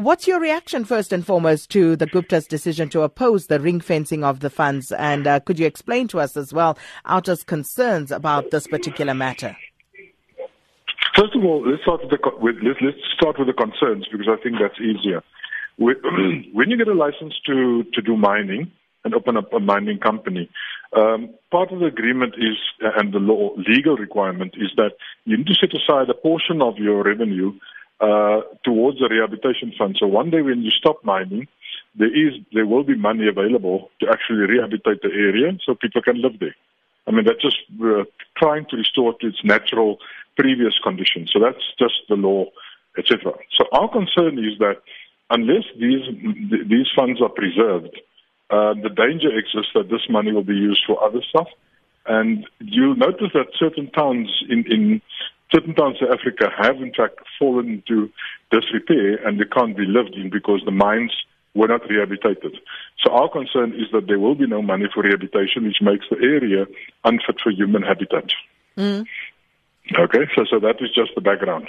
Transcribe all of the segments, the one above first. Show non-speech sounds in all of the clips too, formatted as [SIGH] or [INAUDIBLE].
What's your reaction, first and foremost, to the Gupta's decision to oppose the ring fencing of the funds? And uh, could you explain to us as well OUTA's concerns about this particular matter? First of all, let's start with, the, with let's, let's start with the concerns because I think that's easier. [CLEARS THROAT] When you get a license to, to do mining and open up a mining company, um, part of the agreement is, and the law, legal requirement is that you need to set aside a portion of your revenue uh, towards the rehabilitation fund. So one day when you stop mining, there is there will be money available to actually rehabilitate the area so people can live there. I mean that's just uh, trying to restore to its natural previous conditions. So that's just the law, etc. So our concern is that unless these these funds are preserved, uh, the danger exists that this money will be used for other stuff. And you'll notice that certain towns in, in certain towns in Africa have in fact fallen into disrepair and they can't be lived in because the mines were not rehabilitated. So our concern is that there will be no money for rehabilitation, which makes the area unfit for human habitat. Mm. Okay, so so that is just the background.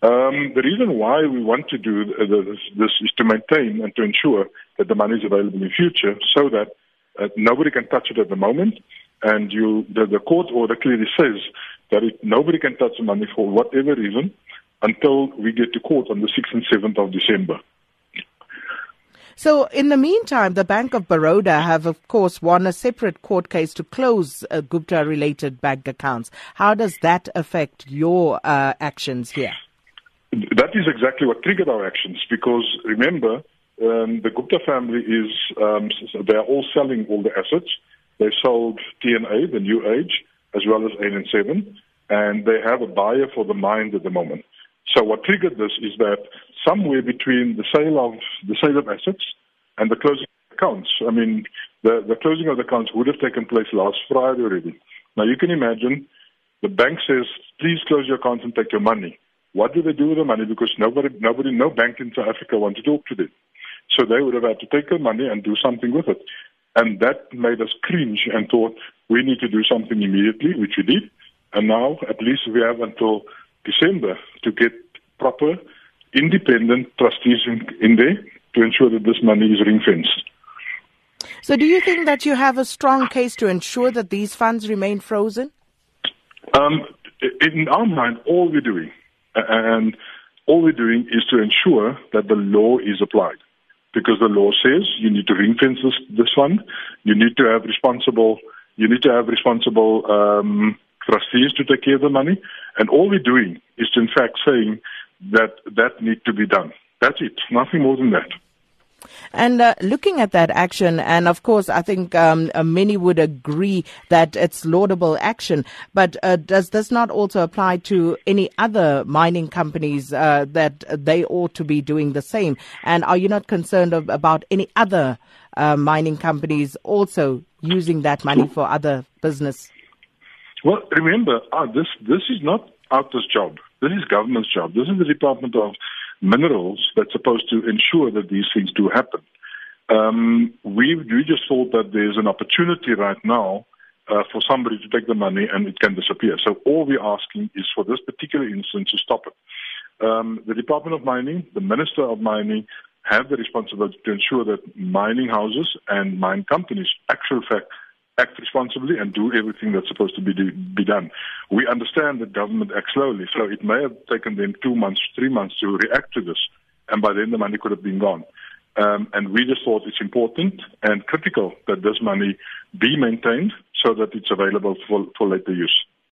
Um, the reason why we want to do this, this, is to maintain and to ensure that the money is available in the future, so that uh, nobody can touch it at the moment, and you the, the court order clearly says that it, nobody can touch the money for whatever reason until we get to court on the 6th and 7th of December. So, in the meantime, the Bank of Baroda have, of course, won a separate court case to close uh, Gupta related bank accounts. How does that affect your uh, actions here? That is exactly what triggered our actions because remember, um, the Gupta family is, um, they are all selling all the assets. They sold TNA, the New Age, as well as ANN7, and they have a buyer for the mine at the moment. So what triggered this is that somewhere between the sale of the sale of assets and the closing of accounts, I mean, the, the closing of the accounts would have taken place last Friday already. Now you can imagine the bank says, please close your accounts and take your money. What do they do with the money? Because nobody, nobody, no bank in South Africa wants to talk to them. So they would have had to take their money and do something with it. And that made us cringe and thought we need to do something immediately, which we did. And now at least we have until December to get proper independent trustees in, in there to ensure that this money is ring fenced. So, do you think that you have a strong case to ensure that these funds remain frozen? Um, in our mind, all we're doing, and all we're doing is to ensure that the law is applied because the law says you need to ring fence this, this fund. You need to have responsible. You need to have responsible um, trustees to take care of the money. And all we're doing is, in fact, saying that that need to be done. That's it. Nothing more than that. And uh, looking at that action, and of course, I think um, uh, many would agree that it's laudable action. But uh, does this not also apply to any other mining companies uh, that they ought to be doing the same? And are you not concerned of, about any other uh, mining companies also using that money for other business? Well, remember, uh, this this is not OUTA's job. This is government's job. This is the Department of Minerals that's supposed to ensure that these things do happen. Um, we we just thought that there's an opportunity right now uh, for somebody to take the money and it can disappear. So all we're asking is for this particular instance to stop it. Um, the Department of Mining, the Minister of Mining, have the responsibility to ensure that mining houses and mine companies, actual fact, act responsibly and do everything that's supposed to be, do, be done. We understand that government acts slowly, so it may have taken them two months, three months to react to this, and by then the money could have been gone. Um, and we just thought it's important and critical that this money be maintained so that it's available for, for later use.